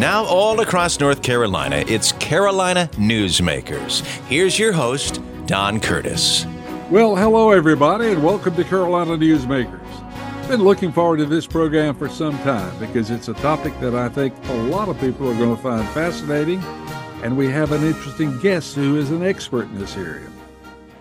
Now, all across North Carolina, it's Carolina Newsmakers. Here's your host, Don Curtis. Well, hello, everybody, and welcome to Carolina Newsmakers. I've been looking forward to this program for some time because it's a topic that I think a lot of people are going to find fascinating, and we have an interesting guest who is an expert in this area.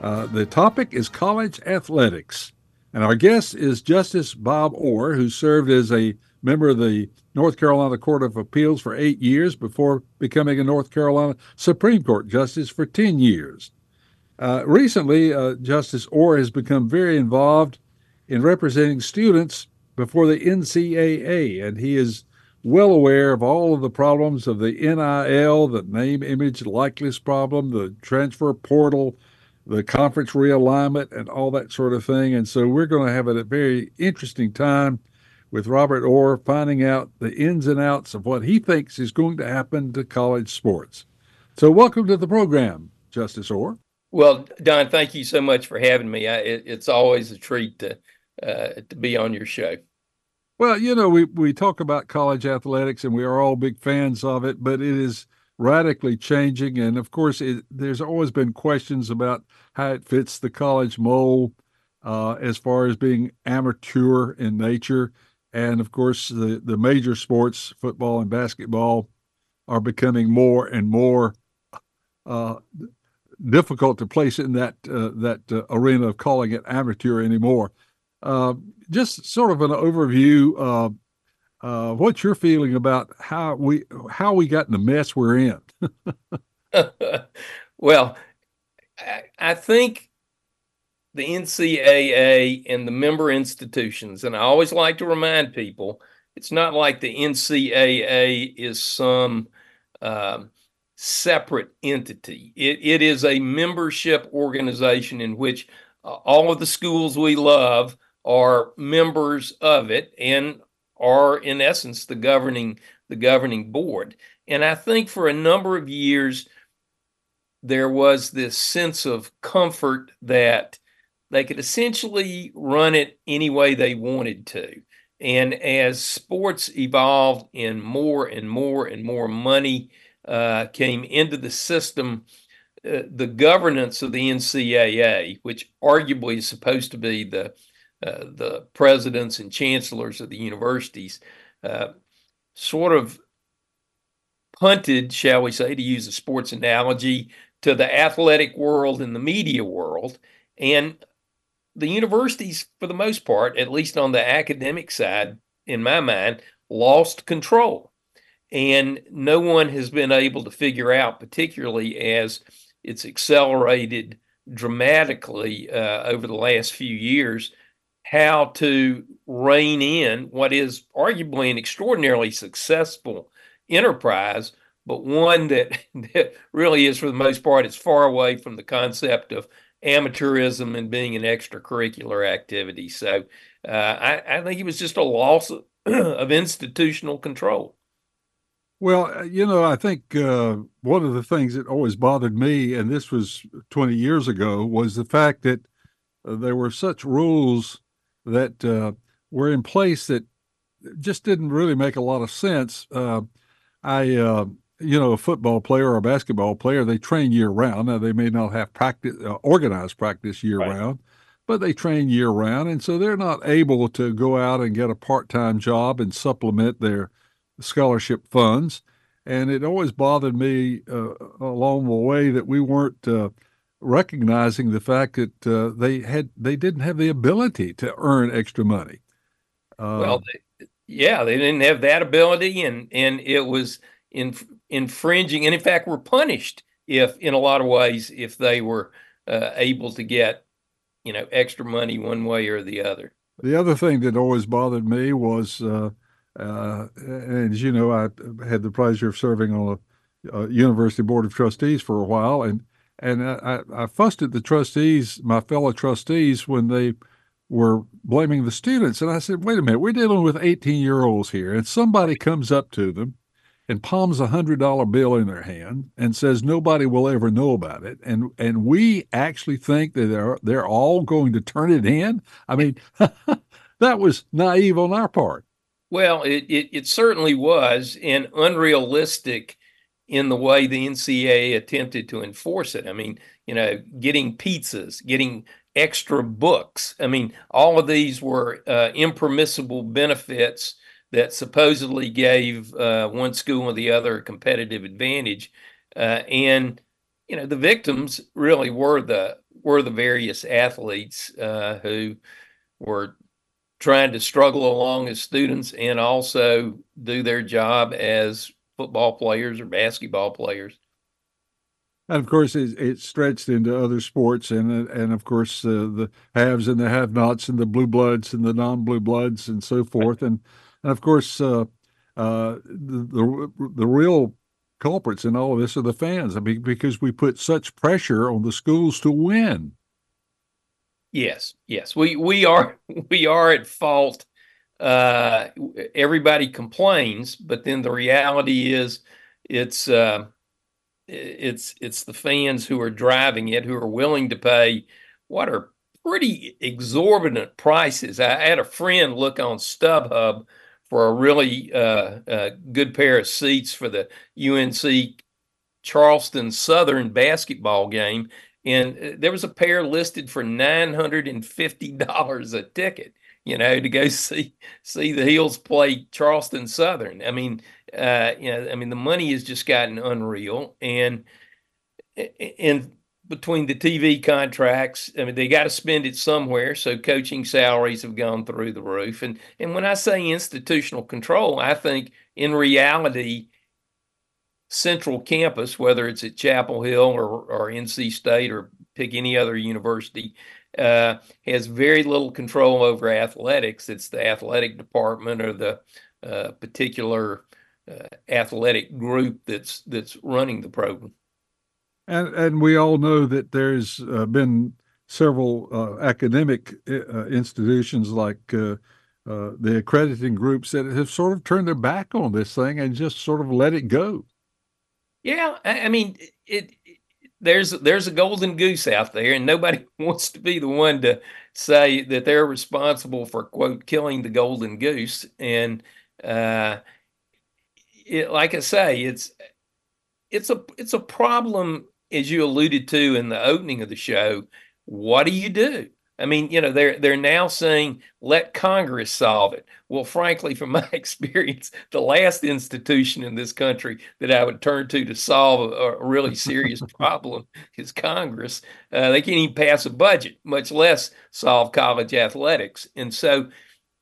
Uh, the topic is college athletics, and our guest is Justice Bob Orr, who served as a member of the North Carolina Court of Appeals for eight years before becoming a North Carolina Supreme Court justice for 10 years. Uh, recently, uh, Justice Orr has become very involved in representing students before the NCAA, and he is well aware of all of the problems of the NIL, the name, image, likeness problem, the transfer portal, the conference realignment, and all that sort of thing. And so we're going to have a very interesting time with Robert Orr, finding out the ins and outs of what he thinks is going to happen to college sports. So, welcome to the program, Justice Orr. Well, Don, thank you so much for having me. I, it, it's always a treat to uh, to be on your show. Well, you know, we we talk about college athletics, and we are all big fans of it, but it is radically changing, and of course, it, there's always been questions about how it fits the college mold uh, as far as being amateur in nature. And of course, the, the major sports, football and basketball, are becoming more and more uh, difficult to place in that uh, that uh, arena of calling it amateur anymore. Uh, just sort of an overview of uh, what you're feeling about how we how we got in the mess we're in. well, I, I think the NCAA and the member institutions. And I always like to remind people it's not like the NCAA is some um, separate entity. It, it is a membership organization in which uh, all of the schools we love are members of it and are in essence the governing the governing board. And I think for a number of years there was this sense of comfort that they could essentially run it any way they wanted to. And as sports evolved and more and more and more money uh, came into the system, uh, the governance of the NCAA, which arguably is supposed to be the uh, the presidents and chancellors of the universities, uh, sort of punted, shall we say, to use a sports analogy, to the athletic world and the media world. And the universities, for the most part, at least on the academic side, in my mind, lost control. And no one has been able to figure out, particularly as it's accelerated dramatically uh, over the last few years, how to rein in what is arguably an extraordinarily successful enterprise, but one that, that really is, for the most part, it's far away from the concept of amateurism and being an extracurricular activity. So uh, I, I, think it was just a loss of, of, institutional control. Well, uh, you know, I think uh, one of the things that always bothered me, and this was 20 years ago, was the fact that uh, there were such rules that uh, were in place that just didn't really make a lot of sense. Uh, I you know, a football player or a basketball player, they train year round. Now, they may not have practice, uh, organized practice year right. round, but they train year round. And so they're not able to go out and get a part time job and supplement their scholarship funds. And it always bothered me uh, along the way that we weren't uh, recognizing the fact that uh, they had they didn't have the ability to earn extra money. well, they, yeah, they didn't have that ability, and and it was in infringing, and in fact, were punished if, in a lot of ways, if they were uh, able to get, you know, extra money one way or the other. The other thing that always bothered me was, uh, uh, and as you know, I had the pleasure of serving on a, a university board of trustees for a while, and and I, I fussed at the trustees, my fellow trustees, when they were blaming the students. And I said, wait a minute, we're dealing with 18 year olds here. And somebody comes up to them and palms a hundred dollar bill in their hand and says nobody will ever know about it and and we actually think that they're they're all going to turn it in i mean that was naive on our part Well, it, it, it certainly was, and unrealistic in the way the NCAA attempted to enforce it. I mean, you know, getting pizzas, getting extra books. I mean, all of these were uh, impermissible benefits that supposedly gave uh, one school or the other a competitive advantage, uh, and you know, the victims really were the were the various athletes uh, who were trying to struggle along as students and also do their job as football players or basketball players. And of course, it, it stretched into other sports, and and of course, uh, the haves and the have-nots, and the blue bloods and the non-blue bloods, and so forth. And and of course, uh, uh, the, the the real culprits in all of this are the fans. I mean, because we put such pressure on the schools to win. Yes, yes, we we are we are at fault. Uh, everybody complains, but then the reality is, it's uh, it's it's the fans who are driving it, who are willing to pay what are pretty exorbitant prices. I had a friend look on StubHub for a really uh, uh, good pair of seats for the UNC Charleston Southern basketball game, and uh, there was a pair listed for nine hundred and fifty dollars a ticket. You know, to go see see the Heels play Charleston Southern. I mean, uh, you know, I mean, the money has just gotten unreal, and and between the TV contracts, I mean, they got to spend it somewhere. So coaching salaries have gone through the roof. And and when I say institutional control, I think in reality, central campus, whether it's at Chapel Hill or, or NC State or pick any other university, uh, has very little control over athletics. It's the athletic department or the uh, particular uh, athletic group that's that's running the program. And and we all know that there's uh, been several uh, academic uh, institutions like the accrediting groups that have sort of turned their back on this thing and just sort of let it go. Yeah, I mean, it, there's there's a golden goose out there, and nobody wants to be the one to say that they're responsible for quote killing the golden goose. And uh, it, like I say, it's it's a it's a problem as you alluded to in the opening of the show. What do you do? I mean, you know, they're they're now saying let Congress solve it. Well, frankly, from my experience, the last institution in this country that I would turn to to solve a, a really serious problem is Congress. Uh, they can't even pass a budget, much less solve college athletics. And so,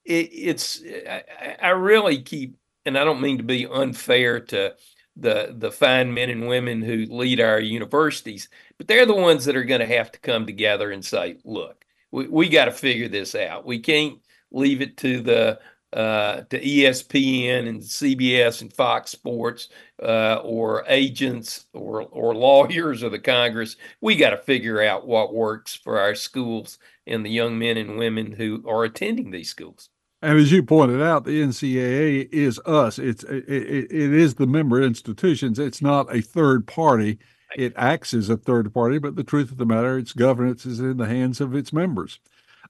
it, it's I, I really keep, and I don't mean to be unfair to the the fine men and women who lead our universities, but they're the ones that are going to have to come together and say, look we, we got to figure this out. We can't leave it to the uh, to ESPN and CBS and Fox Sports uh, or agents or or lawyers or the Congress. We got to figure out what works for our schools and the young men and women who are attending these schools. And as you pointed out, the NCAA is us. It's it, it is the member institutions. It's not a third party it acts as a third party, but the truth of the matter, its governance is in the hands of its members.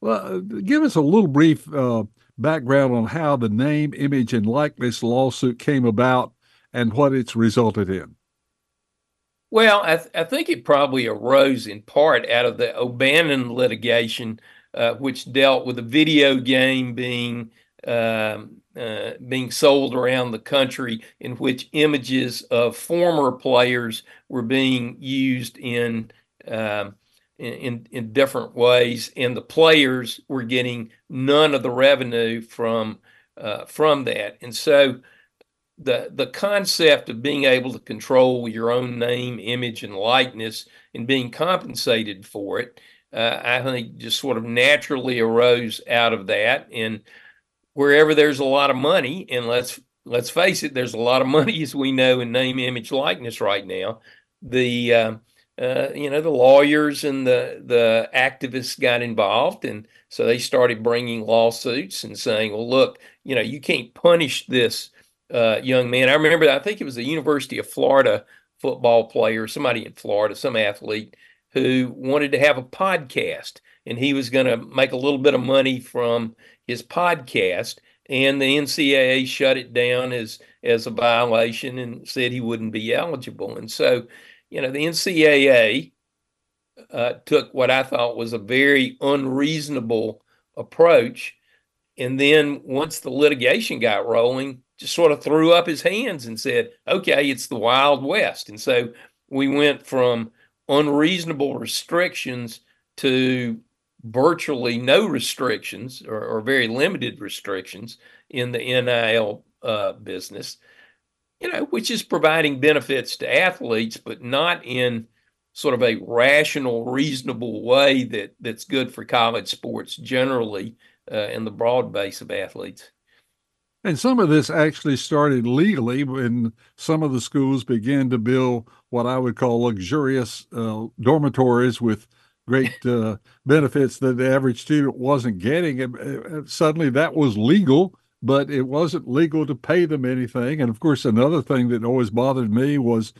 Well, give us a little brief uh, background on how the name, image, and likeness lawsuit came about and what it's resulted in. Well, I, th- I think it probably arose in part out of the O'Bannon litigation, which dealt with a video game being um, uh, being sold around the country in which images of former players were being used in, um, in in different ways, and the players were getting none of the revenue from uh, from that. And so, the the concept of being able to control your own name, image, and likeness, and being compensated for it, uh, I think just sort of naturally arose out of that and wherever there's a lot of money, and let's let's face it, there's a lot of money as we know in name, image, likeness right now. The uh, uh, you know the lawyers and the the activists got involved, and so they started bringing lawsuits and saying, "Well, look, you know, you can't punish this uh, young man." I remember, I think it was the University of Florida football player, somebody in Florida, some athlete who wanted to have a podcast, and he was going to make a little bit of money from his podcast. and the NCAA shut it down as as a violation and said he wouldn't be eligible. And so, you know, the NCAA uh, took what I thought was a very unreasonable approach, and then once the litigation got rolling, just sort of threw up his hands and said, "Okay, it's the Wild West." And so we went from unreasonable restrictions to virtually no restrictions or, or very limited restrictions in the NIL uh, business, you know, which is providing benefits to athletes, but not in sort of a rational, reasonable way that that's good for college sports generally uh, and the broad base of athletes. And some of this actually started legally when some of the schools began to build what I would call luxurious uh, dormitories with great uh, benefits that the average student wasn't getting. And, uh, suddenly that was legal, but it wasn't legal to pay them anything. And of course, another thing that always bothered me was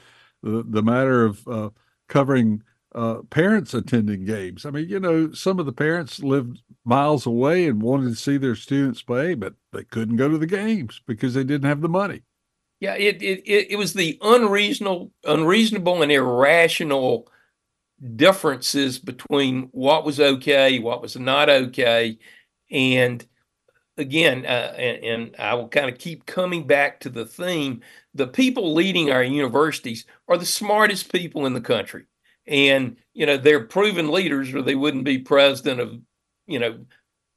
the, the matter of uh, covering uh, parents attending games. I mean, you know, some of the parents lived miles away and wanted to see their students play, but they couldn't go to the games because they didn't have the money. Yeah, it it it, was the unreasonable, unreasonable and irrational differences between what was okay, what was not okay, and again, uh, and, and, I will kind of keep coming back to the theme. The people leading our universities are the smartest people in the country, and you know they're proven leaders, or they wouldn't be president of you know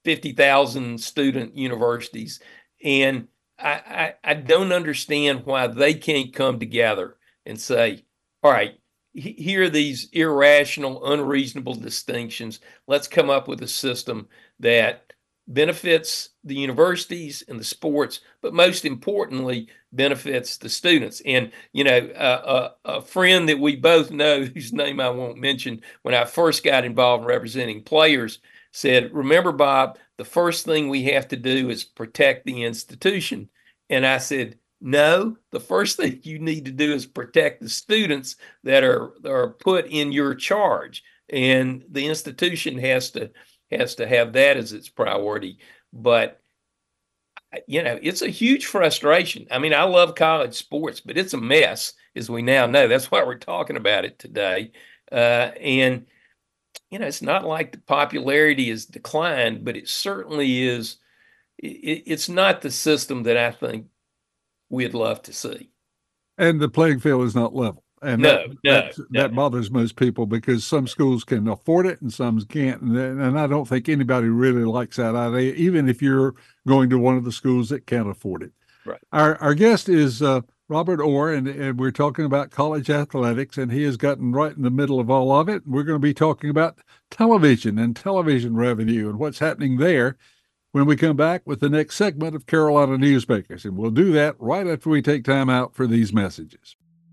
fifty thousand student universities. And I, I I don't understand why they can't come together and say, all right, here are these irrational, unreasonable distinctions. Let's come up with a system that benefits the universities and the sports, but most importantly, benefits the students. And, you know, a, a friend that we both know, whose name I won't mention, when I first got involved in representing players, said, Remember, Bob, the first thing we have to do is protect the institution. And I said, no, the first thing you need to do is protect the students that are are put in your charge, and the institution has to has to have that as its priority. But you know, it's a huge frustration. I mean, I love college sports, but it's a mess, as we now know. That's why we're talking about it today. Uh, and you know, it's not like the popularity has declined, but it certainly is. It, it's not the system that I think we'd love to see. And the playing field is not level. And no, that, no, that, no. that bothers most people because some schools can afford it and some can't. And, and I don't think anybody really likes that idea, even if you're going to one of the schools that can't afford it. Right. Our, our guest is uh, Robert Orr, and, and we're talking about college athletics, and he has gotten right in the middle of all of it. We're going to be talking about television and television revenue and what's happening there when we come back with the next segment of Carolina Newsmakers. And we'll do that right after we take time out for these messages.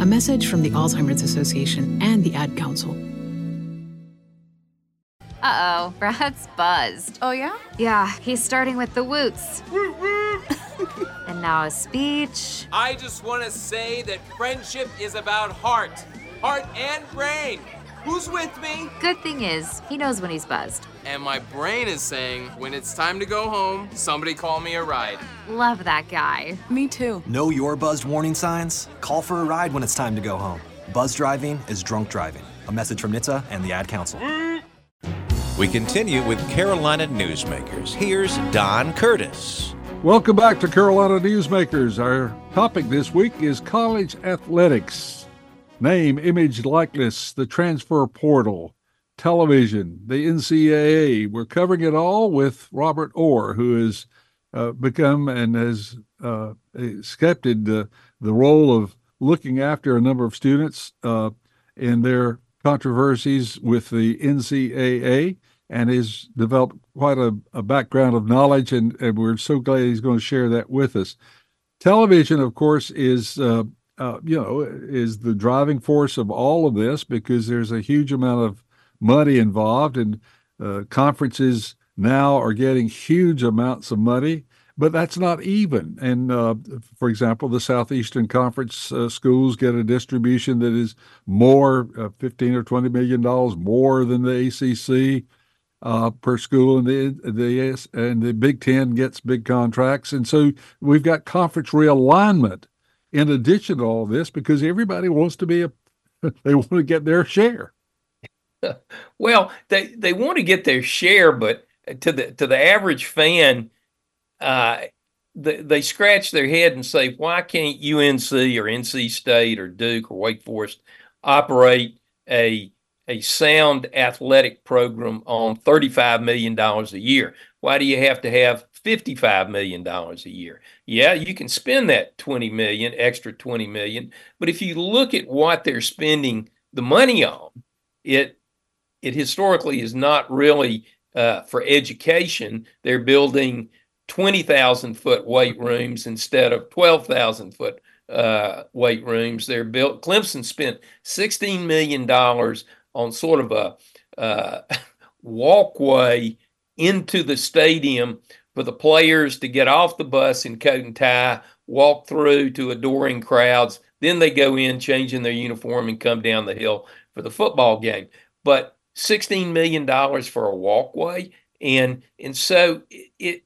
A message from the Alzheimer's Association and the Ad Council. Uh oh, Brad's buzzed. Oh, yeah? Yeah, he's starting with the woots. and now a speech. I just want to say that friendship is about heart, heart and brain. Who's with me? Good thing is, he knows when he's buzzed. And my brain is saying, when it's time to go home, somebody call me a ride. Love that guy. Me too. Know your buzzed warning signs? Call for a ride when it's time to go home. Buzz driving is drunk driving. A message from NHTSA and the Ad Council. We continue with Carolina Newsmakers. Here's Don Curtis. Welcome back to Carolina Newsmakers. Our topic this week is college athletics. Name, image, likeness, the transfer portal, television, the NCAA. We're covering it all with Robert Orr, who has uh, become and has uh, accepted the, the role of looking after a number of students uh, in their controversies with the NCAA and has developed quite a, a background of knowledge, and, and, we're so glad he's going to share that with us. Television, of course, is uh, uh, you know is the driving force of all of this because there's a huge amount of money involved, and uh, conferences now are getting huge amounts of money but that's not even. And uh, for example, the Southeastern Conference uh, schools get a distribution that is more, uh, 15 or 20 million dollars more than the ACC uh, per school, and the the and the Big Ten gets big contracts, and so we've got conference realignment in addition to all this because everybody wants to be a they want to get their share. well, they they want to get their share, but to the to the average fan uh, they, they scratch their head and say, why can't UNC or NC State or Duke or Wake Forest operate a a sound athletic program on $35 million a year? Why do you have to have $55 million a year? Yeah, you can spend that 20 million, extra 20 million, but if you look at what they're spending the money on, it it historically is not really uh, for education. They're building 20,000 foot weight rooms instead of 12,000 foot uh, weight rooms. They're built. Clemson spent $16 million on sort of a uh, walkway into the stadium for the players to get off the bus in coat and tie, walk through to adoring crowds. Then they go in, changing their uniform, and come down the hill for the football game. But $16 million for a walkway. And and so it,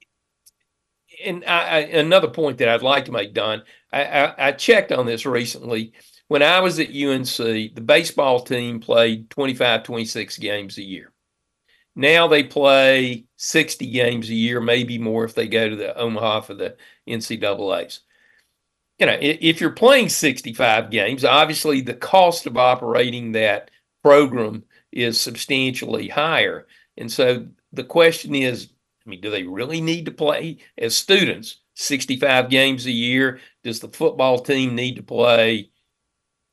and I, I, another point that I'd like to make, Don, I, I, checked on this recently. When I was at UNC, the baseball team played 25, 26 games a year. Now they play 60 games a year, maybe more if they go to the Omaha for the NCAAs. You know, if you're playing 65 games, obviously the cost of operating that program is substantially higher. And so the question is I mean, do they really need to play as students 65 games a year? Does the football team need to play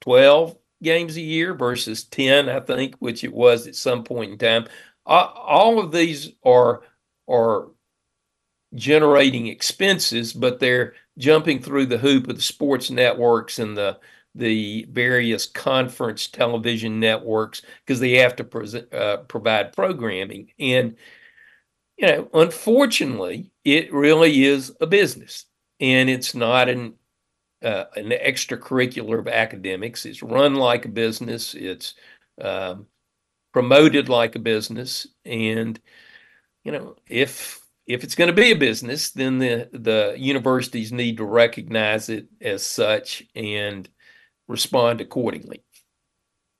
12 games a year versus 10, I think, which it was at some point in time? All of these are are generating expenses, but they're jumping through the hoop of the sports networks and the the various conference television networks because they have to pre- uh, provide programming and you know, unfortunately, it really is a business, and it's not an uh, an extracurricular of academics. It's run like a business. It's um, promoted like a business, and you know, if if it's going to be a business, then the the universities need to recognize it as such and respond accordingly.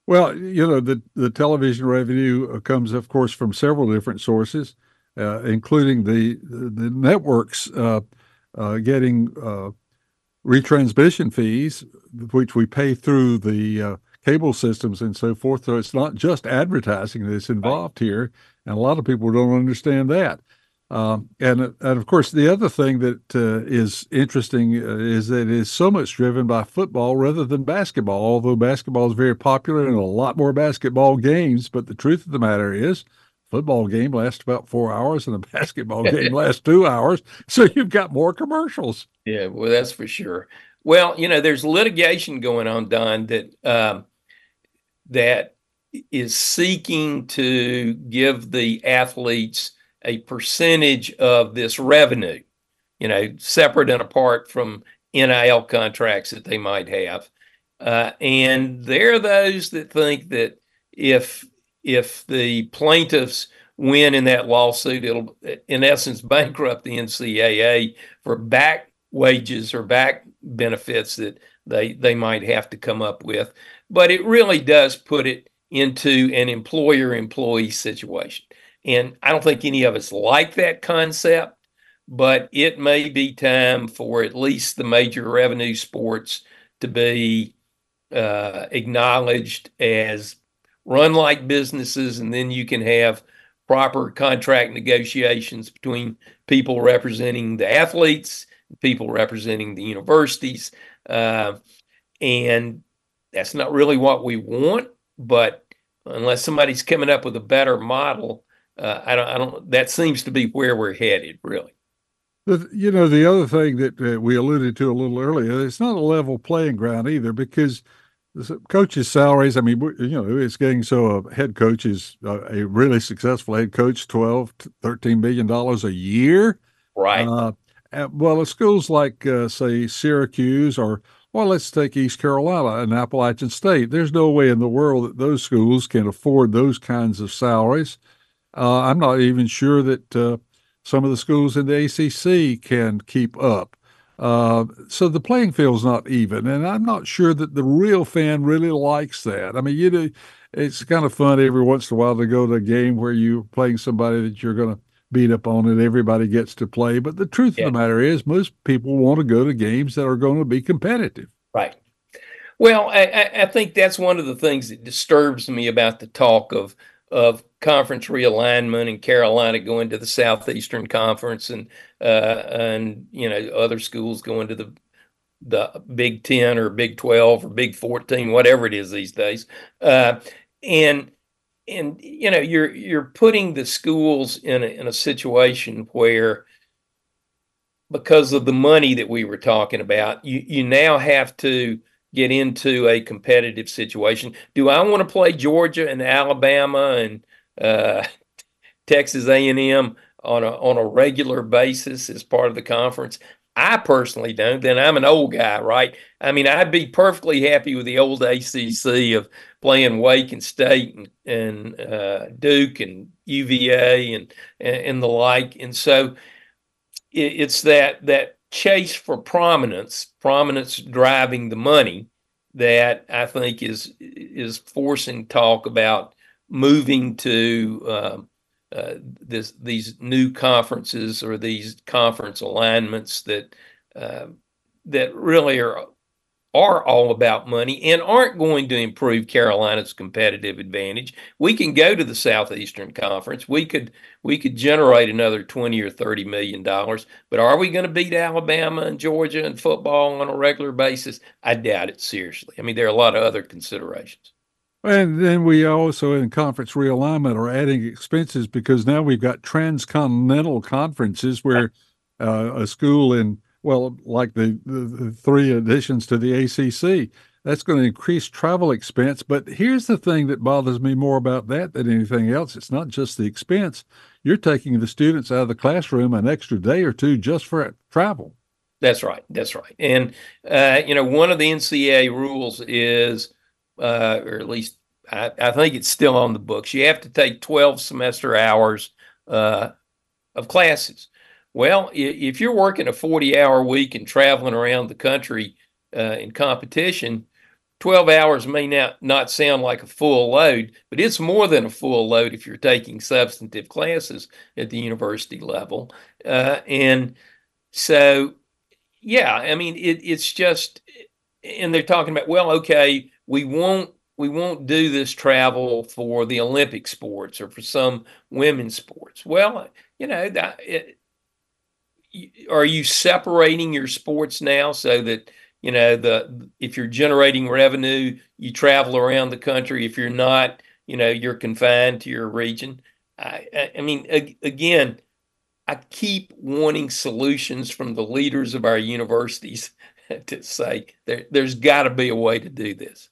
Well, you know, the the television revenue comes, of course, from several different sources uh, including the the networks uh, uh, getting uh, retransmission fees, which we pay through the uh, cable systems and so forth. So it's not just advertising that's involved right. here, and a lot of people don't understand that. Um, and and of course, the other thing that uh, is interesting is that it is so much driven by football rather than basketball. Although basketball is very popular and a lot more basketball games, but the truth of the matter is football game lasts about four hours and a basketball game lasts two hours. So you've got more commercials. Yeah, well, that's for sure. Well, you know, there's litigation going on, Don, that um, that is seeking to give the athletes a percentage of this revenue, you know, separate and apart from NIL contracts that they might have. Uh, and there are those that think that if if the plaintiffs win in that lawsuit, it'll in essence bankrupt the NCAA for back wages or back benefits that they they might have to come up with. But it really does put it into an employer employee situation. And I don't think any of us like that concept, but it may be time for at least the major revenue sports to be uh, acknowledged as run like businesses, and then you can have proper contract negotiations between people representing the athletes, people representing the universities, uh, and that's not really what we want. But unless somebody's coming up with a better model, uh, I don't. I don't. That seems to be where we're headed, really. The, you know, the other thing that uh, we alluded to a little earlier, it's not a level playing ground either because coaches' salaries. I mean, you know, it's getting so a head coach is a really successful head coach, 12, 13 million dollars a year. Right. Uh, well, at schools like, uh, say, Syracuse or well, let's take East Carolina and Appalachian State. There's no way in the world that those schools can afford those kinds of salaries. Uh, I'm not even sure that uh, some of the schools in the ACC can keep up. Uh, so the playing field's not even, and I'm not sure that the real fan really likes that. I mean, you know, it's kind of fun every once in a while to go to a game where you're playing somebody that you're going to beat up on it. everybody gets to play. But the truth yeah. of the matter is, most people want to go to games that are going to be competitive. Right. Well, I, I think that's one of the things that disturbs me about the talk of of conference realignment and Carolina going to the Southeastern Conference and uh, and you know other schools going to the the Big Ten or Big Twelve or Big Fourteen, whatever it is these days, uh, and and you know you're you're putting the schools in a, in a situation where because of the money that we were talking about, you you now have to get into a competitive situation. Do I want to play Georgia and Alabama and uh, Texas A&M on a on a regular basis as part of the conference? I personally don't. Then I'm an old guy, right? I mean, I'd be perfectly happy with the old ACC of playing Wake and State and, and uh, Duke and UVA and, and, and the like. And so it, it's that that chase for prominence, prominence driving the money, that I think is is forcing talk about moving to uh, uh, this these new conferences or these conference alignments that uh, that really are are all about money and aren't going to improve Carolina's competitive advantage. We can go to the Southeastern Conference. We could we could generate another 20 or 30 million dollars, but are we going to beat Alabama and Georgia in football on a regular basis? I doubt it seriously. I mean, there are a lot of other considerations. And then we also in conference realignment are adding expenses because now we've got transcontinental conferences where uh, a school in well, like the, the, the three additions to the ACC, that's going to increase travel expense. But here's the thing that bothers me more about that than anything else. It's not just the expense. You're taking the students out of the classroom an extra day or two just for travel. That's right. That's right. And, uh, you know, one of the NCAA rules is, uh, or at least I, I, think it's still on the books, you have to take 12 semester hours uh, of classes. Well, if you're working a 40 hour week and traveling around the country uh, in competition, 12 hours may not, not sound like a full load, but it's more than a full load if you're taking substantive classes at the university level. Uh, and so, yeah, I mean, it, it's just, and they're talking about, well, okay, we won't we won't do this travel for the Olympic sports or for some women's sports. Well, you know, that, it, are you separating your sports now so that you know the if you're generating revenue you travel around the country? If you're not you know you're confined to your region? I i mean again i keep wanting solutions from the leaders of our universities to say there, there's got to be a way to do this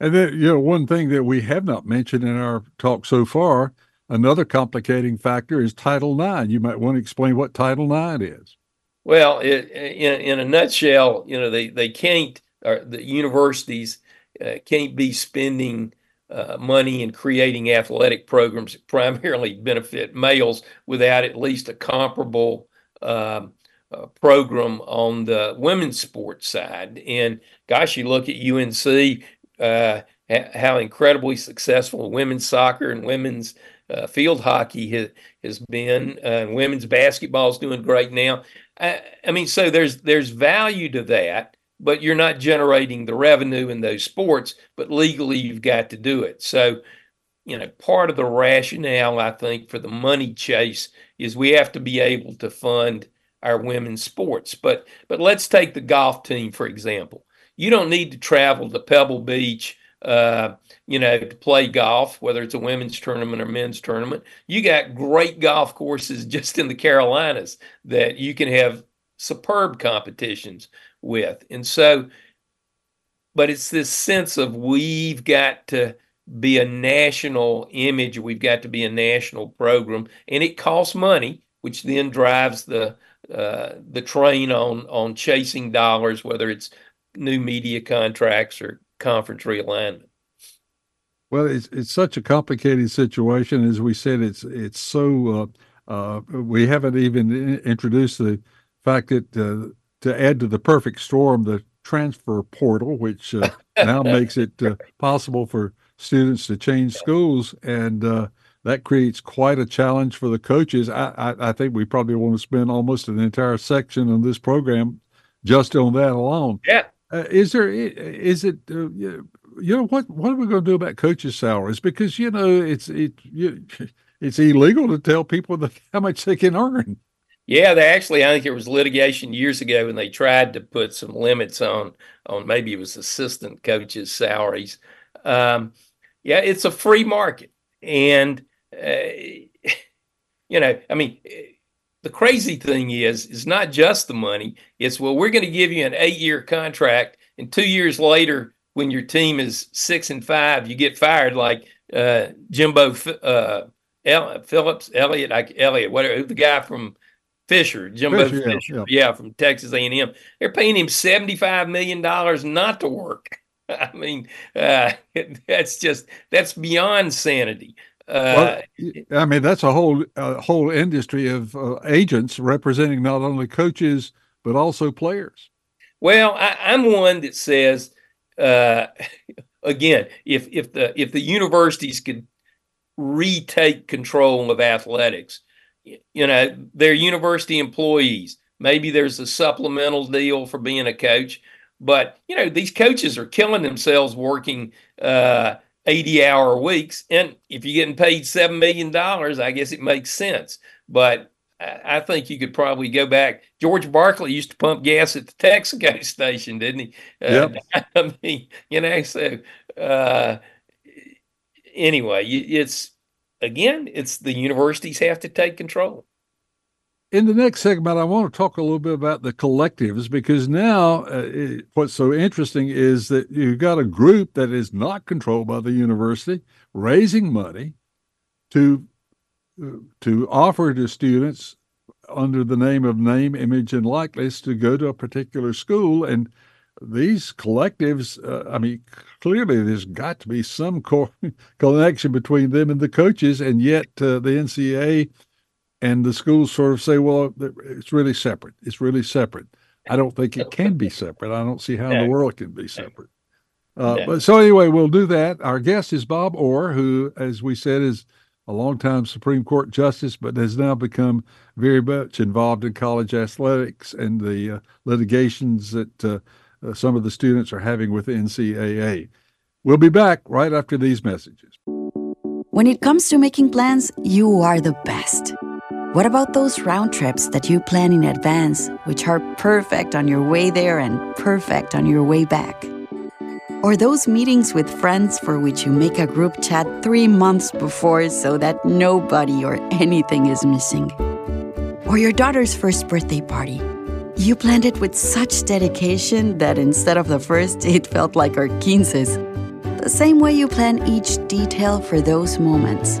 and then you know one thing that we have not mentioned in our talk so far Another complicating factor is Title IX. You might want to explain what Title IX is. Well, it, in, in a nutshell, you know, they, they can't, or the universities uh, can't be spending uh, money and creating athletic programs that primarily benefit males without at least a comparable um, uh, program on the women's sports side. And gosh, you look at UNC, uh, how incredibly successful women's soccer and women's uh, field hockey has, has been. Women's basketball is doing great now. I, I, mean, so there's there's value to that. but you're not generating the revenue in those sports, but legally you've got to do it. So, you know, part of the rationale, I think, for the money chase is we have to be able to fund our women's sports. But but let's take the golf team, for example. You don't need to travel to Pebble Beach uh, you know, to play golf, whether it's a women's tournament or men's tournament. You got great golf courses just in the Carolinas that you can have superb competitions with. And so, but it's this sense of we've got to be a national image, we've got to be a national program, and it costs money, which then drives the uh, the train on on chasing dollars, whether it's new media contracts or conference realignment. Well, it's it's such a complicated situation. As we said, it's it's so uh, uh, we haven't even introduced the fact that uh, to add to the perfect storm, the transfer portal, which uh, now makes it uh, possible for students to change schools, and uh, that creates quite a challenge for the coaches. I, I, I think we probably want to spend almost an entire section on this program just on that alone. Yeah. Uh, is there is it uh, you know what what are we going to do about coaches' salaries? Because you know it's it you, it's illegal to tell people that how much they can earn. Yeah, they actually I think there was litigation years ago when they tried to put some limits on on maybe it was assistant coaches' salaries. Um, yeah, it's a free market, and uh, you know, I mean the crazy thing is, it's not just the money. It's well, we're going to give you an eight-year contract, and two years later, when your team is six and five, you get fired, like uh, Jimbo uh, El- Phillips, Elliot, like Elliott, whatever, the guy from Fisher, Jimbo Fisher, Fisher yeah, yeah. yeah, from Texas A&M. They're paying him seventy-five million dollars not to work. I mean, uh, that's just that's beyond sanity. Uh, well, I mean, that's a whole a whole industry of uh, agents representing not only coaches but also players. Well, I, am one that says, uh, again, if if the if the universities could retake control of athletics, you know, they're university employees. Maybe there's a supplemental deal for being a coach, but you know, these coaches are killing themselves working. Uh, 80 hour weeks. And if you're getting paid $7 million, I guess it makes sense. But I think you could probably go back. George Barclay used to pump gas at the Texaco station, didn't he? Yep. Uh, I mean, you know, so uh, anyway, it's again, it's the universities have to take control in the next segment, I want to talk a little bit about the collectives because now uh, it, what's so interesting is that you've got a group that is not controlled by the university raising money to uh, to offer to students under the name of name, image, and likeness to go to a particular school. And these collectives, uh, I mean, clearly there's got to be some co- connection between them and the coaches, and yet uh, the NCAA and the schools sort of say, well, it's really separate. It's really separate. I don't think it can be separate. I don't see how in the world it can be separate. Uh, but so anyway, we'll do that. Our guest is Bob Orr, who, as we said, is a longtime Supreme Court justice, but has now become very much involved in college athletics and the uh, litigations that uh, uh some of the students are having with the NCAA. We'll be back right after these messages. When it comes to making plans, you are the best. What about those round trips that you plan in advance, which are perfect on your way there and perfect on your way back? Or those meetings with friends for which you make a group chat three months before so that nobody or anything is missing? Or your daughter's first birthday party? You planned it with such dedication that instead of the first, it felt like our quinces. The same way you plan each detail for those moments.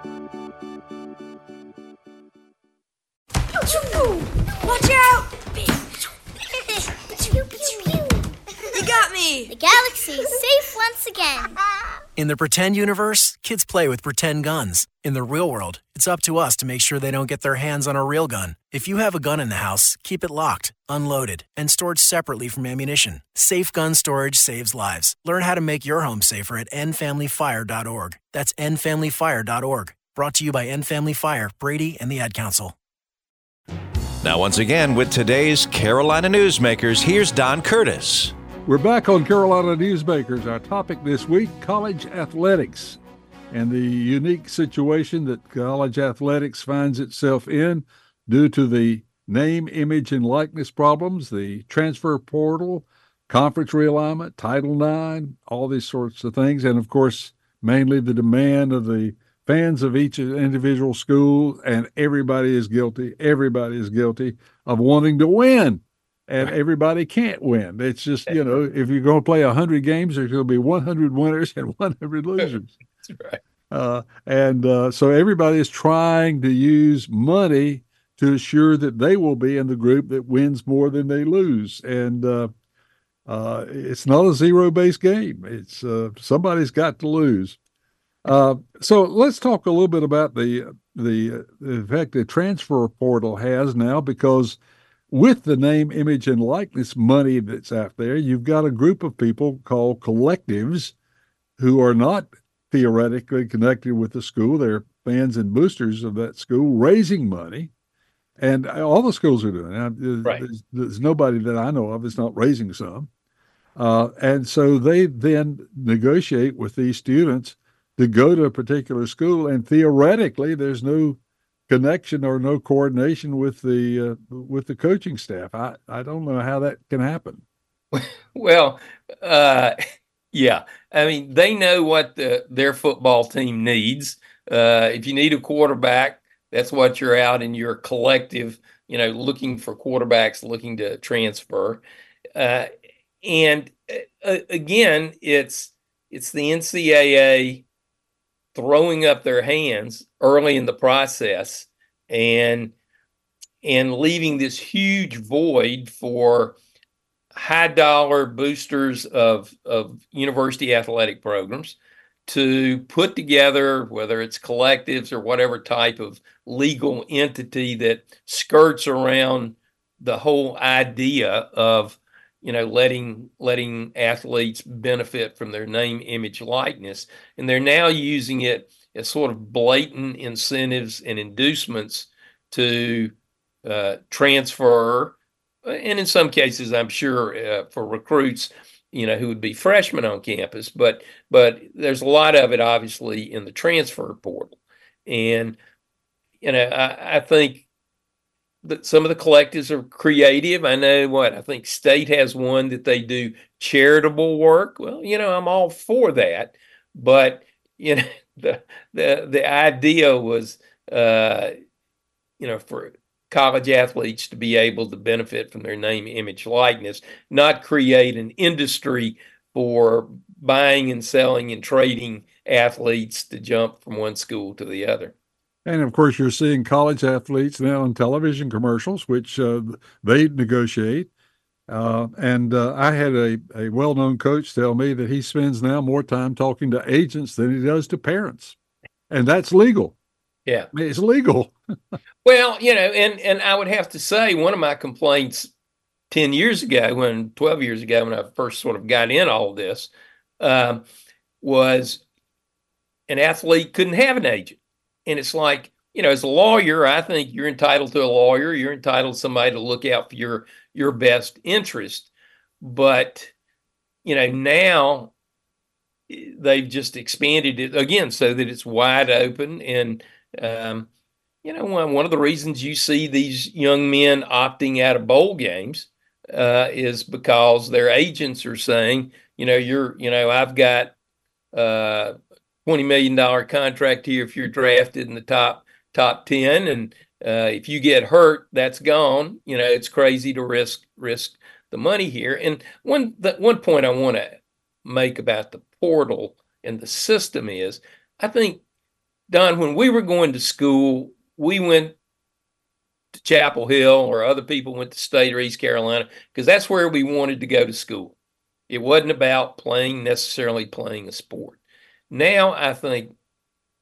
The galaxy is safe once again. In the pretend universe, kids play with pretend guns. In the real world, it's up to us to make sure they don't get their hands on a real gun. If you have a gun in the house, keep it locked, unloaded, and stored separately from ammunition. Safe gun storage saves lives. Learn how to make your home safer at endfamilyfire.org. That's endfamilyfire.org. Brought to you by End Family Fire, Brady, and the Ad Council. Now, once again, with today's Carolina Newsmakers, here's Don Curtis. We're back on Carolina Newsmakers. Our topic this week college athletics and the unique situation that college athletics finds itself in due to the name, image, and likeness problems, the transfer portal, conference realignment, Title IX, all these sorts of things. And of course, mainly the demand of the fans of each individual school, and everybody is guilty. Everybody is guilty of wanting to win and everybody can't win. It's just you know, if you're going to play hundred games, there's going to be 100 winners and 100 losers. That's right. Uh, and uh, so everybody is trying to use money to assure that they will be in the group that wins more than they lose. And uh, uh it's not a zero-based game. It's uh, somebody's got to lose. Uh, so let's talk a little bit about the the effect the transfer portal has now, because with the name, image, and likeness money that's out there, you've got a group of people called collectives who are not theoretically connected with the school. They're fans and boosters of that school raising money. And all the schools are doing it. There's, right. there's, there's nobody that I know of that's not raising some. Uh, and so they then negotiate with these students to go to a particular school. And theoretically, there's no connection or no coordination with the uh, with the coaching staff. I I don't know how that can happen. Well, uh, yeah, I mean they know what the, their football team needs. Uh, if you need a quarterback, that's what you're out in your collective, you know, looking for quarterbacks, looking to transfer. Uh, and uh, again, it's it's the NCAA throwing up their hands early in the process and and leaving this huge void for high dollar boosters of of university athletic programs to put together whether it's collectives or whatever type of legal entity that skirts around the whole idea of you know letting letting athletes benefit from their name image likeness. And they're now using it as sort of blatant incentives and inducements to uh, transfer and in some cases i'm sure uh, for recruits you know who would be freshmen on campus. But but there's a lot of it obviously in the transfer portal. And you know i, I think that some of the collectives are creative. I know what I think state has one that they do charitable work. Well, you know, I'm all for that, but you know, the the the idea was, uh, you know, for college athletes to be able to benefit from their name, image, likeness, not create an industry for buying and selling and trading athletes to jump from one school to the other. And of course, you're seeing college athletes now in television commercials, which uh, they negotiate. Uh, and uh, I had a, a well known coach tell me that he spends now more time talking to agents than he does to parents. And that's legal. Yeah. I mean, it's legal. well, you know, and, and I would have to say one of my complaints 10 years ago, when 12 years ago, when I first sort of got in all this, um, was an athlete couldn't have an agent. And it's like, you know, as a lawyer, I think you're entitled to a lawyer. You're entitled to somebody to look out for your your best interest. But you know, now eh, they've just expanded it again so that it's wide open. And um, you know, one one of the reasons you see these young men opting out of bowl games uh, is because their agents are saying, you know, you're, you know, I've got uh, twenty million dollar contract here if you're drafted in the top top ten, and uh, if you get hurt, that's gone. You know, it's crazy to risk risk the money here. And one the one point I want to make about the portal and the system is, I think, Don, when we were going to school, we went to Chapel Hill, or other people went to State or East Carolina because that's where we wanted to go to school. It wasn't about playing necessarily playing a sport. Now I think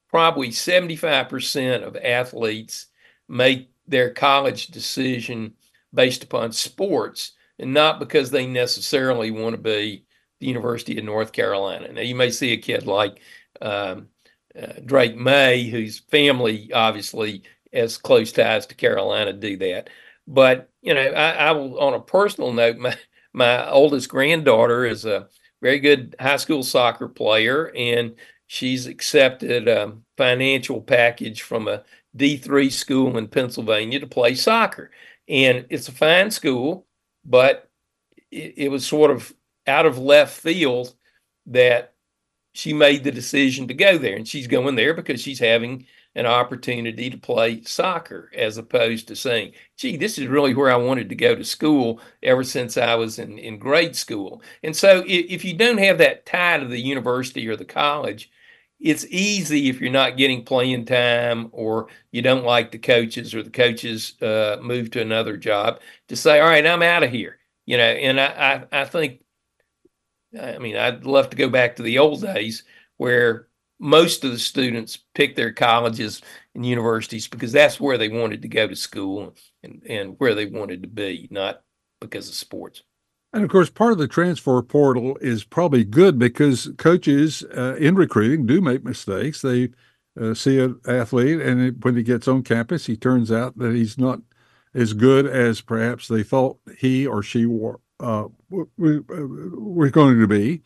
probably 75% of athletes make their college decision based upon sports and not because they necessarily want to be the University of North Carolina. Now, you may see a kid like um, uh, Drake Maye, whose family obviously has close ties to Carolina, do that. But, you know, I, I will, on a personal note, my, my oldest granddaughter is a very good high school soccer player, and she's accepted a financial package from a D3 school in Pennsylvania to play soccer. And it's a fine school, but it, it was sort of out of left field that she made the decision to go there. And she's going there because she's having an opportunity to play soccer as opposed to saying, gee, this is really where I wanted to go to school ever since I was in, in grade school. And so if, you don't have that tie to the university or the college, it's easy if you're not getting playing time or you don't like the coaches or the coaches uh, move to another job to say, all right, I'm out of here. You know, and I, I, I think, I mean, I'd love to go back to the old days where most of the students pick their colleges and universities because that's where they wanted to go to school and, and where they wanted to be, not because of sports. And of course, part of the transfer portal is probably good because coaches uh, in recruiting do make mistakes. They uh, see an athlete, and when he gets on campus, he turns out that he's not as good as perhaps they thought he or she were, uh, were going to be.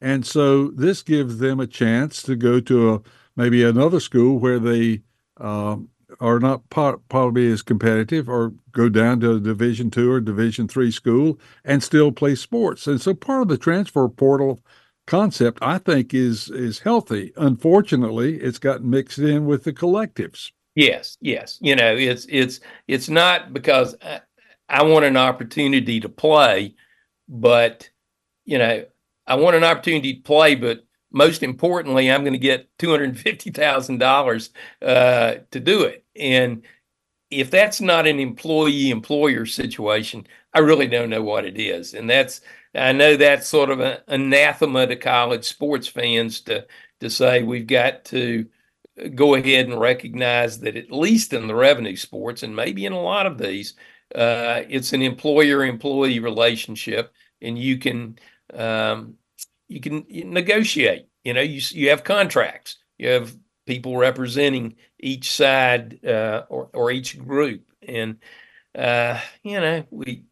And so this gives them a chance to go to a, maybe another school where they um, are not probably as competitive or go down to a division two or division three school and still play sports. And so part of the transfer portal concept i think is is healthy. Unfortunately it's gotten mixed in with the collectives. Yes yes. You know it's it's it's not because I, I want an opportunity to play but you know i want an opportunity to play but most importantly, I'm going to get $250,000 uh, to do it. And if that's not an employee employer situation, I really don't know what it is. And that's, I know that's sort of an anathema to college sports fans to, to say we've got to go ahead and recognize that at least in the revenue sports and maybe in a lot of these, uh, it's an employer employee relationship and you can um, you can negotiate. You know, you you have contracts. You have people representing each side uh, or or each group, and uh, you know we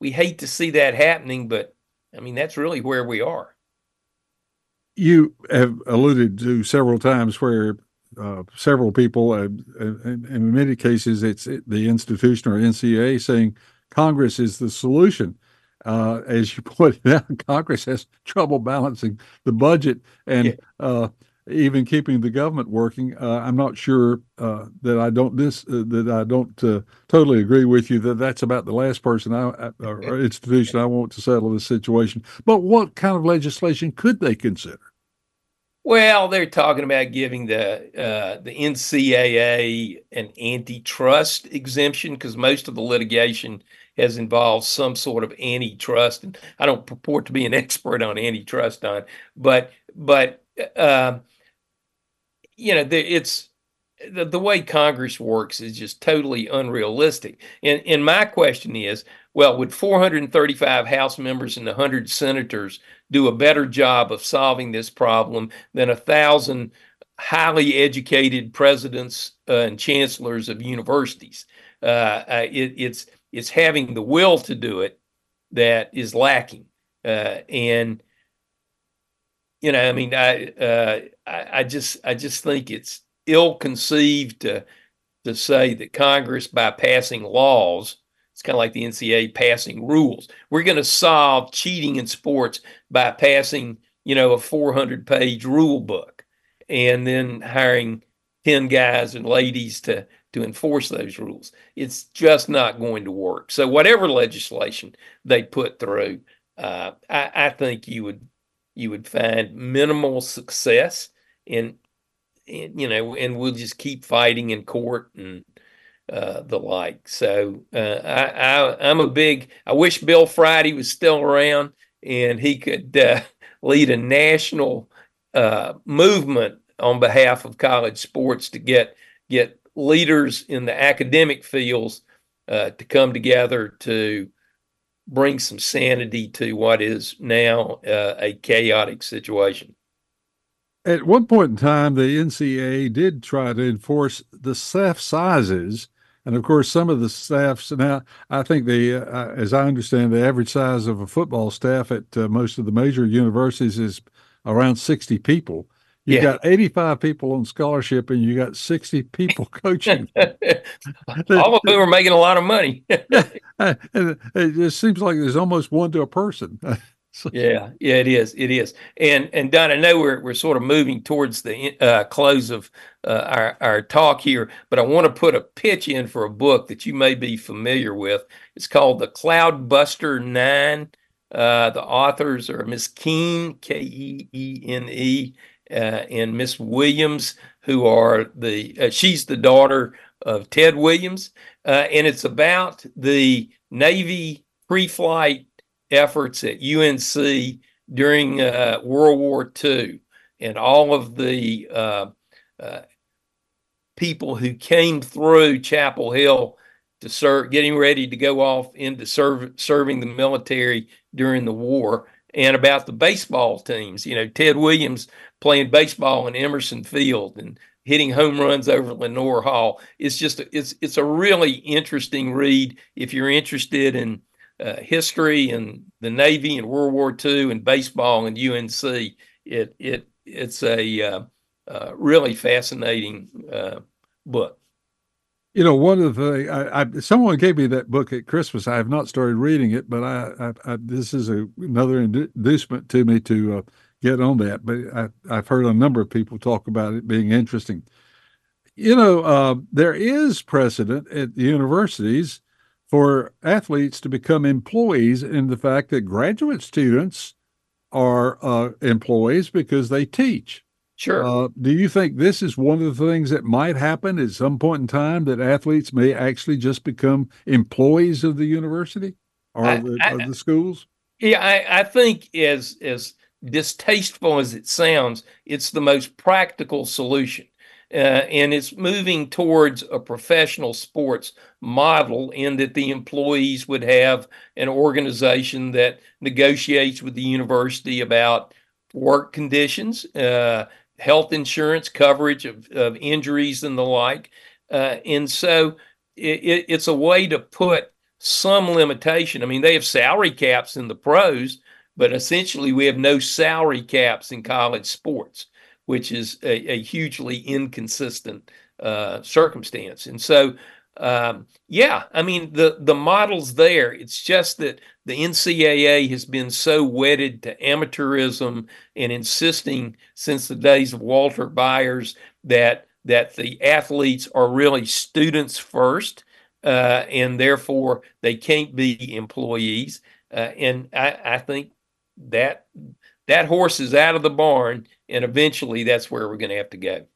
we hate to see that happening, but I mean that's really where we are. You have alluded to several times where uh, several people, uh, in, in, many cases, it's the institution or NCA saying Congress is the solution uh, as you pointed out, Congress has trouble balancing the budget and yeah. uh, even keeping the government working. Uh, I'm not sure uh, that I don't this uh, that I don't uh, totally agree with you that that's about the last person I, or institution I want to settle this situation. But what kind of legislation could they consider? Well, they're talking about giving the uh, the NCAA an antitrust exemption because most of the litigation has involved some sort of antitrust. And I don't purport to be an expert on antitrust on, but but uh, you know, the, it's the, the way Congress works is just totally unrealistic. And and my question is, well, would 435 House members and 100 senators do a better job of solving this problem than a thousand highly educated presidents uh, and chancellors of universities? Uh, uh it, it's it's having the will to do it that is lacking. Uh, and you know, I mean, I, uh, I, I just I just think it's ill-conceived to to say that Congress, by passing laws, it's kind of like the NCAA passing rules. We're going to solve cheating in sports by passing, you know, a 400-page rule book, and then hiring ten guys and ladies to to enforce those rules. It's just not going to work. So whatever legislation they put through, uh, I, I, think you would you would find minimal success in, in, you know, and we'll just keep fighting in court and uh, the like. So uh, I, I I'm a big. I wish Bill Friday was still around and he could uh, lead a national uh, movement on behalf of college sports to get get leaders in the academic fields uh, to come together to bring some sanity to what is now uh, a chaotic situation. At one point in time, the NCAA did try to enforce the staff sizes. And of course, some of the staffs now, I think the, uh, as I understand, the average size of a football staff at uh, most of the major universities is around 60 people. You yeah. got 85 people on scholarship and you got 60 people coaching. All of whom are making a lot of money. and it just seems like there's almost one to a person. yeah, yeah, it is. It is. And and Don, I know we're we're sort of moving towards the uh, close of uh, our our talk here, but I want to put a pitch in for a book that you may be familiar with. It's called The Cloudbuster Nine. Uh, the authors are Miss Keene, K E E N E, and Miss Williams, who are the uh, she's the daughter of Ted Williams, uh, and it's about the Navy pre-flight efforts at UNC during uh, World War II and all of the uh, uh, people who came through Chapel Hill to serve, getting ready to go off into serve, serving the military during the war, and about the baseball teams. You know, Ted Williams playing baseball in Emerson Field and hitting home runs over Lenoir Hall. It's just it's it's a really interesting read if you're interested in uh, history and the Navy and World War II and baseball and UNC. It it it's a uh, uh, really fascinating uh, book. You know, one of the I, I, someone gave me that book at Christmas. I have not started reading it, but I, I this is a, another inducement to me to uh, get on that. But I, have heard a number of people talk about it being interesting. You know, uh, there is precedent at the universities for athletes to become employees in the fact that graduate students are uh, employees because they teach. Sure. Uh, do you think this is one of the things that might happen at some point in time that athletes may actually just become employees of the university or I, the, I, the, schools? Yeah, I, I think as as distasteful as it sounds, it's the most practical solution. Uh, and it's moving towards a professional sports model in that the employees would have an organization that negotiates with the university about work conditions, uh, health insurance coverage of, of, injuries and the like. Uh, and so it, it's a way to put some limitation. I mean, they have salary caps in the pros, but essentially we have no salary caps in college sports which is a, a hugely inconsistent uh, circumstance. And so, um, yeah, I mean the the model's there. It's just that the NCAA has been so wedded to amateurism and insisting since the days of Walter Byers that that the athletes are really students first, uh, and therefore they can't be employees. Uh, and I, I think that that horse is out of the barn and eventually that's where we're going to have to go.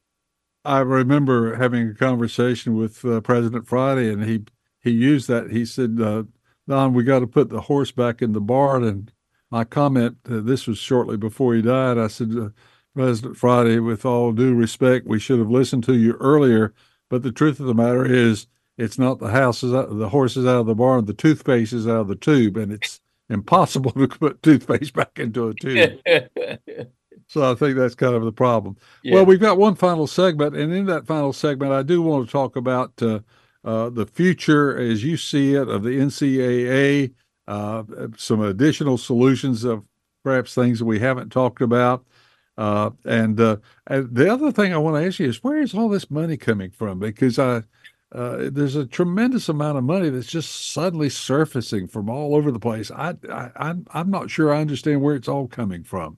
I remember having a conversation with uh, President Friday, and he he used that. He said, uh, "Don, we got to put the horse back in the barn." And my comment, uh, this was shortly before he died. I said, uh, President Friday, with all due respect, we should have listened to you earlier. But the truth of the matter is, it's not the house is out, the horse is out of the barn. The toothpaste is out of the tube, and it's impossible to put toothpaste back into a tube. So I think that's kind of the problem. Yeah. Well, we've got one final segment, and in that final segment, I do want to talk about uh, uh, the future as you see it of the NCAA, uh, some additional solutions of perhaps things that we haven't talked about. Uh, and, uh, and, the other thing I want to ask you is where is all this money coming from? Because I, uh, there's a tremendous amount of money that's just suddenly surfacing from all over the place. I, I, I'm, I'm not sure I understand where it's all coming from.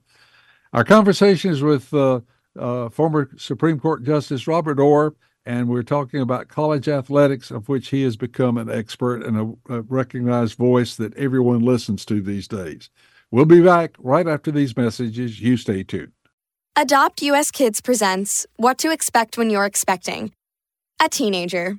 Our conversation is with uh, uh, former Supreme Court Justice Robert Orr, and we're talking about college athletics, of which he has become an expert and a, a recognized voice that everyone listens to these days. We'll be back right after these messages. You stay tuned. Adopt US Kids presents What to Expect When You're Expecting. A teenager.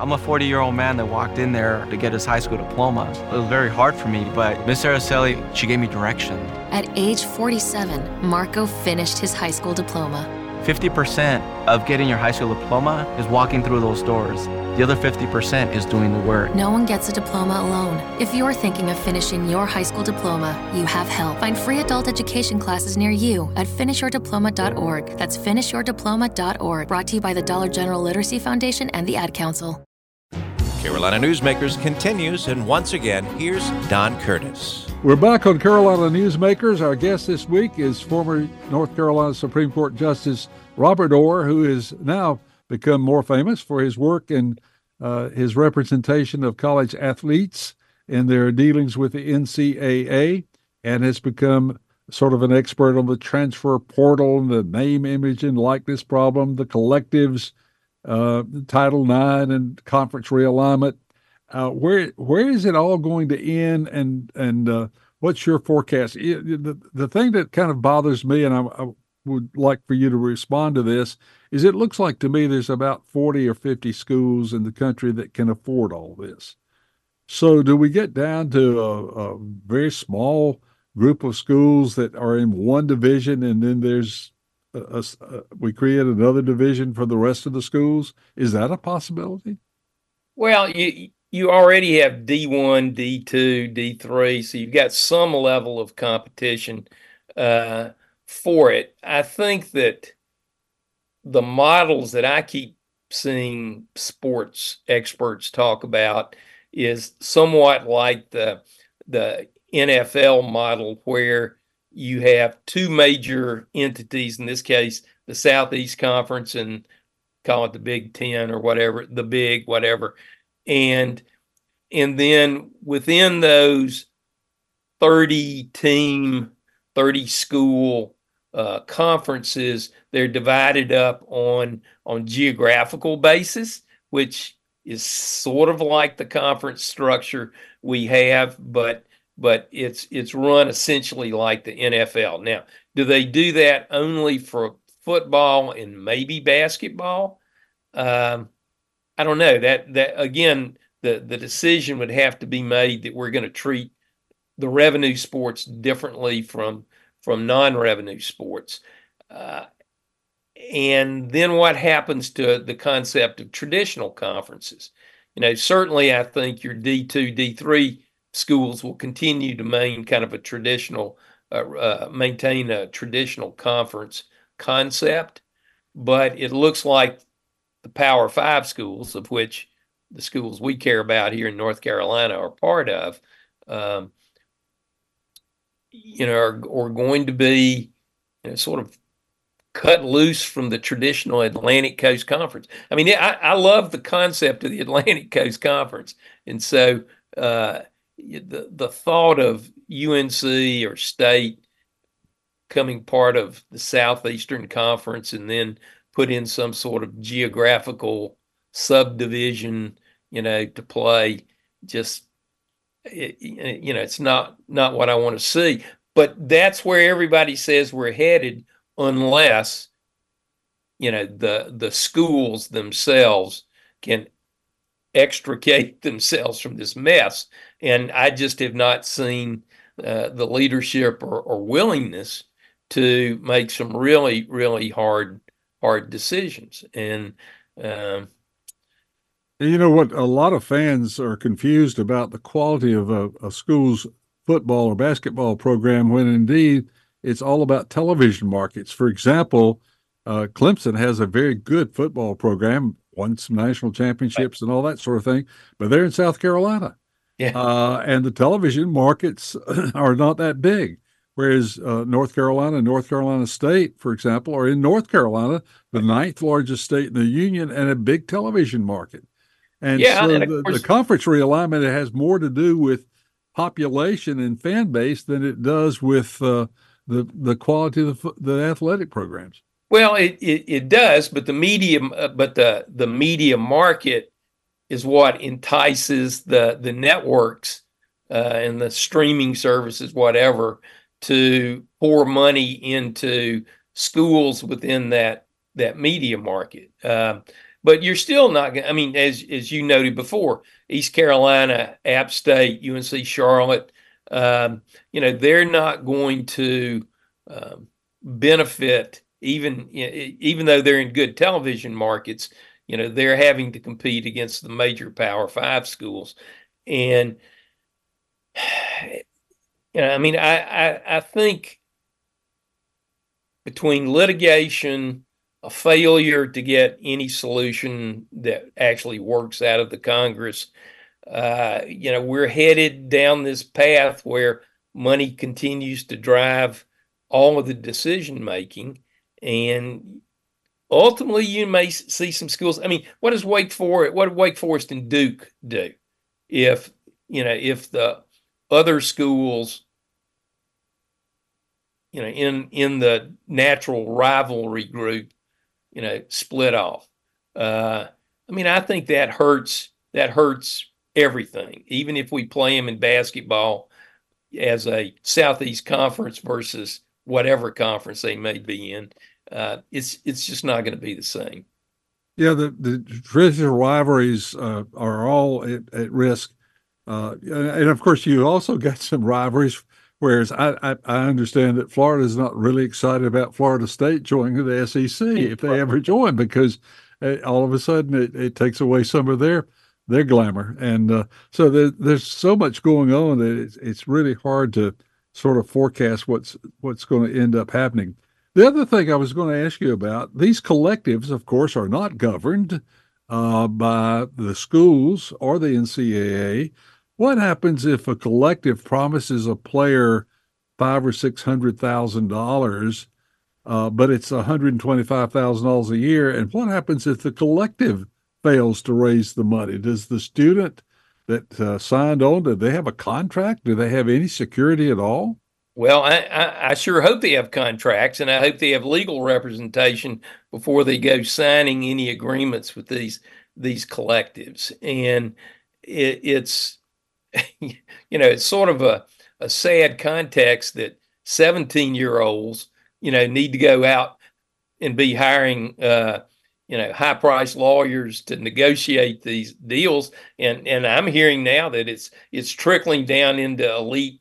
I'm a 40 year old man that walked in there to get his high school diploma. It was very hard for me, but Miss Araceli, she gave me direction. At age 47, Marco finished his high school diploma. 50% of getting your high school diploma is walking through those doors. The other 50% is doing the work. No one gets a diploma alone. If you're thinking of finishing your high school diploma, you have help. Find free adult education classes near you at finishyourdiploma.org. That's finishyourdiploma.org. Brought to you by the Dollar General Literacy Foundation and the Ad Council. Carolina Newsmakers continues, and once again, here's Don Curtis. We're back on Carolina Newsmakers. Our guest this week is former North Carolina Supreme Court Justice Robert Orr, who is now become more famous for his work and uh, his representation of college athletes in their dealings with the NCAA, and has become sort of an expert on the transfer portal, the name, image, and likeness problem, the collectives, uh, Title IX, and conference realignment. Uh, where where is it all going to end, and and uh, what's your forecast? The the thing that kind of bothers me, and I, I would like for you to respond to this, is it looks like to me there's about 40 or 50 schools in the country that can afford all this. So do we get down to a, a very small group of schools that are in one division and then there's a, a, we create another division for the rest of the schools? Is that a possibility? Well, you you already have D1, D2, D3, so you've got some level of competition uh, for it. I think that the models that I keep seeing sports experts talk about is somewhat like the the NFL model where you have two major entities in this case the Southeast Conference and call it the Big 10 or whatever the big whatever. And and then within those 30 team 30 school uh, conferences they're divided up on on geographical basis which is sort of like the conference structure we have but but it's it's run essentially like the NFL now do they do that only for football and maybe basketball um, I don't know that that again the the decision would have to be made that we're going to treat the revenue sports differently from from non-revenue sports. Uh, and then what happens to the concept of traditional conferences? You know, certainly I think your D2, D3 schools will continue to maintain kind of a traditional, uh, uh, maintain a traditional conference concept, but it looks like the Power Five schools, of which the schools we care about here in North Carolina are part of, um, you know, are, are going to be you know, sort of cut loose from the traditional Atlantic Coast Conference. I mean, I, I love the concept of the Atlantic Coast Conference, and so uh, the the thought of UNC or state coming part of the Southeastern Conference and then put in some sort of geographical subdivision, you know, to play just it, you know, it's not not what I want to see. But that's where everybody says we're headed, unless you know the the schools themselves can extricate themselves from this mess. And I just have not seen uh, the leadership or, or willingness to make some really really hard hard decisions and. Um, you know what? A lot of fans are confused about the quality of a, a school's football or basketball program when indeed it's all about television markets. For example, uh, Clemson has a very good football program, won some national championships and all that sort of thing, but they're in South Carolina. Yeah. Uh, and the television markets are not that big. Whereas uh, North Carolina and North Carolina State, for example, are in North Carolina, the ninth largest state in the union, and a big television market. And Yeah, so and the, course- the conference realignment it has more to do with population and fan base than it does with uh, the the quality of the, the athletic programs. Well, it, it, it does, but the media, uh, but the the media market is what entices the the networks uh, and the streaming services, whatever, to pour money into schools within that that media market. Um, but you're still not going. I mean, as as you noted before, East Carolina, App State, UNC Charlotte, um, you know, they're not going to um, benefit even even though they're in good television markets. You know, they're having to compete against the major Power Five schools, and you know, I mean, I I, I think between litigation, a failure to get any solution that actually works out of the Congress, uh, you know, we're headed down this path where money continues to drive all of the decision making, and ultimately you may see some schools. I mean, what does Wake Forest, what did Wake Forest and Duke do? If you know, if the other schools you know, in in the natural rivalry group, you know, split off. Uh, I mean, I think that hurts. That hurts everything. Even if we play them in basketball as a Southeast Conference versus whatever conference they may be in, uh, it's it's just not going to be the same. Yeah, the, the traditional rivalries uh, are all at, at risk. Uh, and, and of course, you also got some rivalries. Whereas I, I, I understand that Florida is not really excited about Florida State joining the SEC if they ever join, because uh, all of a sudden it, it takes away some of their their glamour. And uh, so there, there's so much going on that it's, it's really hard to sort of forecast what's what's going to end up happening. The other thing I was going to ask you about these collectives, of course, are not governed uh, by the schools or the NCAA. What happens if a collective promises a player five or six hundred thousand dollars, uh, but it's one hundred and twenty-five thousand dollars a year? And what happens if the collective fails to raise the money? Does the student that uh, signed on do they have a contract? Do they have any security at all? Well, I, I, I sure hope they have contracts, and I hope they have legal representation before they go signing any agreements with these these collectives. And it, it's you know it's sort of a a sad context that 17 year olds you know need to go out and be hiring uh, you know high priced lawyers to negotiate these deals and and I'm hearing now that it's it's trickling down into elite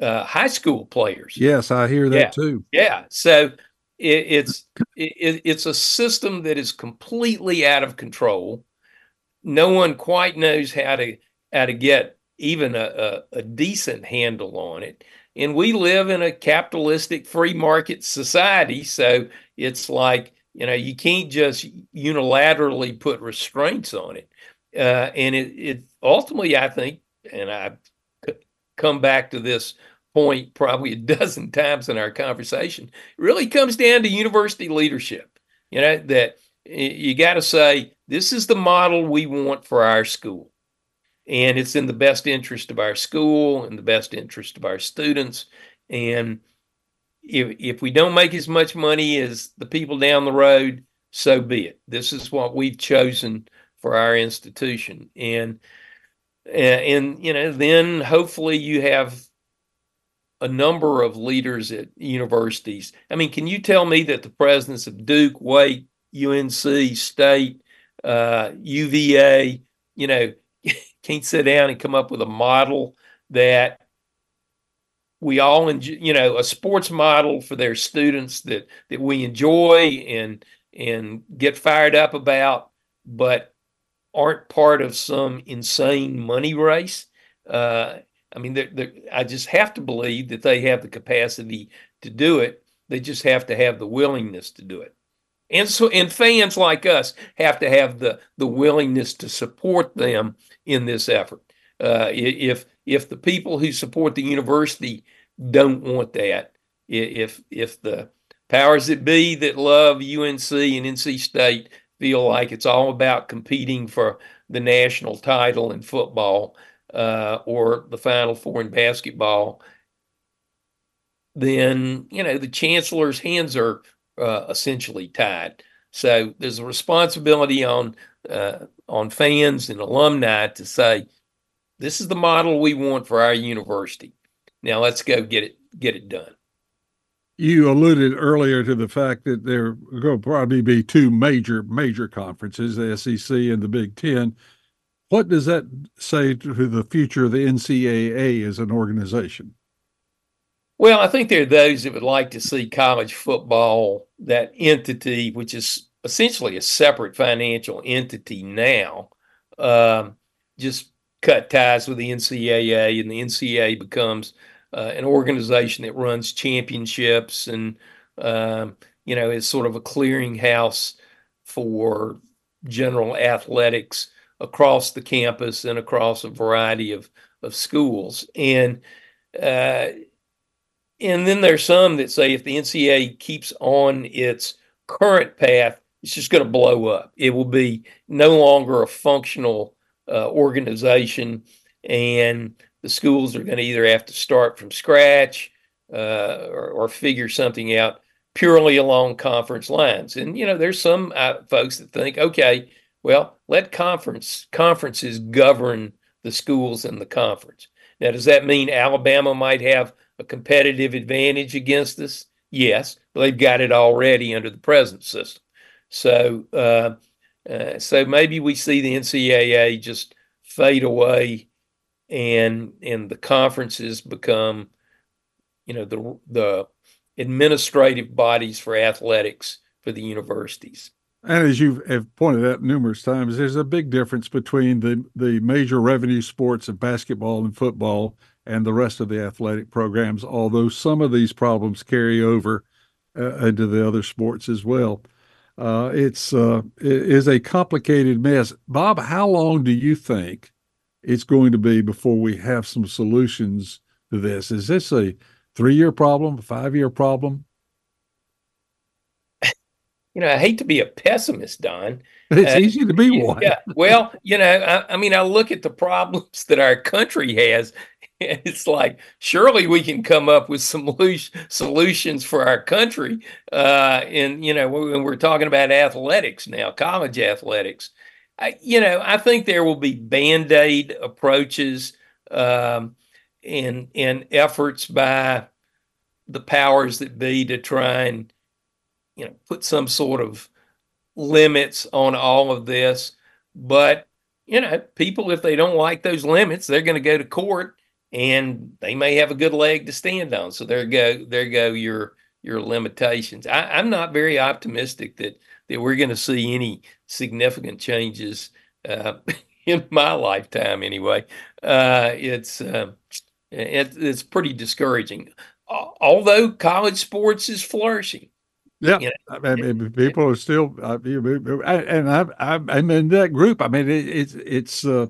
uh, high school players Yes, I hear that yeah. too. Yeah. So it, it's it, it's a system that is completely out of control. No one quite knows how to how to get even a, a, a decent handle on it. And we live in a capitalistic free market society, so it's like you know you can't just unilaterally put restraints on it. Uh, and it, it ultimately, I think, and I come back to this point probably a dozen times in our conversation. It really comes down to university leadership. You know, that you got to say, this is the model we want for our school. And it's in the best interest of our school and the best interest of our students. And if, if we don't make as much money as the people down the road, so be it. This is what we've chosen for our institution. And, and, you know, then hopefully you have a number of leaders at universities. I mean, can you tell me that the presidents of Duke, Wake, UNC, State, uh, UVA, you know, can't sit down and come up with a model that we all enjoy, you know, a sports model for their students that that we enjoy and and get fired up about, but aren't part of some insane money race. Uh, I mean, they're, they're, I just have to believe that they have the capacity to do it. They just have to have the willingness to do it. and so and fans like us have to have the the willingness to support them in this effort. Uh, if if the people who support the university don't want that, if if the powers that be that love UNC and NC State feel like it's all about competing for the national title in football uh, or the Final Four in basketball, then you know the chancellor's hands are uh, essentially tied. So there's a responsibility on uh, on fans and alumni to say, this is the model we want for our university. Now let's go get it get it done. You alluded earlier to the fact that there will probably be two major major conferences, the SEC and the Big Ten. What does that say to the future of the NCAA as an organization? Well, I think there are those that would like to see college football, that entity, which is essentially a separate financial entity now, um, just cut ties with the NCAA, and the NCAA becomes an organization that runs championships and um, you know is sort of a clearinghouse for general athletics across the campus and across a variety of of schools and uh, and then there's some that say if the NCAA keeps on its current path, it's just going to blow up. It will be no longer a functional uh, organization, and the schools are going to either have to start from scratch uh, or, or, figure something out purely along conference lines. And you know, there's some uh, folks that think, okay, well, let conference conferences govern the schools in the conference. Now, does that mean Alabama might have a competitive advantage against us? Yes, but they've got it already under the present system. So, uh, uh, so maybe we see the NCAA just fade away, and and the conferences become, you know, the the administrative bodies for athletics for the universities. And as you have pointed out numerous times, there's a big difference between the the major revenue sports of basketball and football and the rest of the athletic programs, although some of these problems carry over uh, into the other sports as well. Uh, it's uh, it is a complicated mess. Bob, how long do you think it's going to be before we have some solutions to this? Is this a three-year problem, a five-year problem? You know, I hate to be a pessimist, Don. But it's uh, easy to be one. Yeah. Well, you know, I, I mean, I look at the problems that our country has, and it's like surely we can come up with some solutions for our country uh, and you know when we're talking about athletics now college athletics You know i think there will be band-aid approaches um, and and efforts by the powers that be to try and you know put some sort of limits on all of this but you know people if they don't like those limits they're going to go to court and they may have a good leg to stand on. So there go, there go your your limitations. I, am not very optimistic that that we're going to see any significant changes uh, in my lifetime. Anyway, uh, it's uh, it, it's pretty discouraging. Although college sports is flourishing. Yeah, you know, I mean, people are still, uh, and I, I'm in that group. I mean, it, it's it's uh,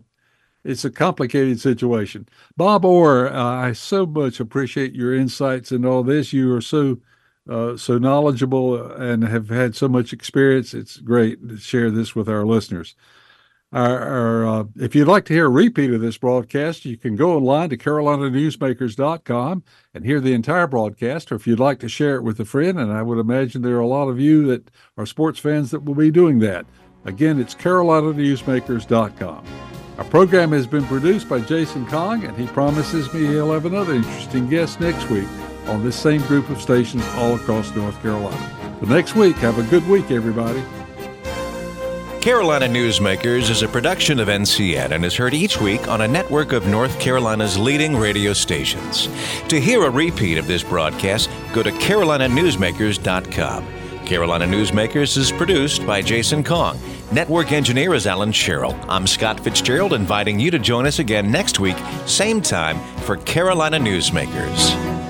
it's a complicated situation. Bob Orr, uh, I so much appreciate your insights and all this. You are so uh, so knowledgeable and have had so much experience. It's great to share this with our listeners. Our, our uh, if you'd like to hear a repeat of this broadcast, you can go online to carolinanewsmakers.com and hear the entire broadcast, or if you'd like to share it with a friend, and I would imagine there are a lot of you that are sports fans that will be doing that. Again, it's carolinanewsmakers.com. Our program has been produced by Jason Kong, and he promises me he'll have another interesting guest next week on this same group of stations all across North Carolina. The next week, have a good week, everybody. Carolina Newsmakers is a production of NCN and is heard each week on a network of North Carolina's leading radio stations. To hear a repeat of this broadcast, go to carolinanewsmakers.com. Carolina Newsmakers is produced by Jason Kong. Network engineer is Alan Sherrill. I'm Scott Fitzgerald, inviting you to join us again next week, same time, for Carolina Newsmakers.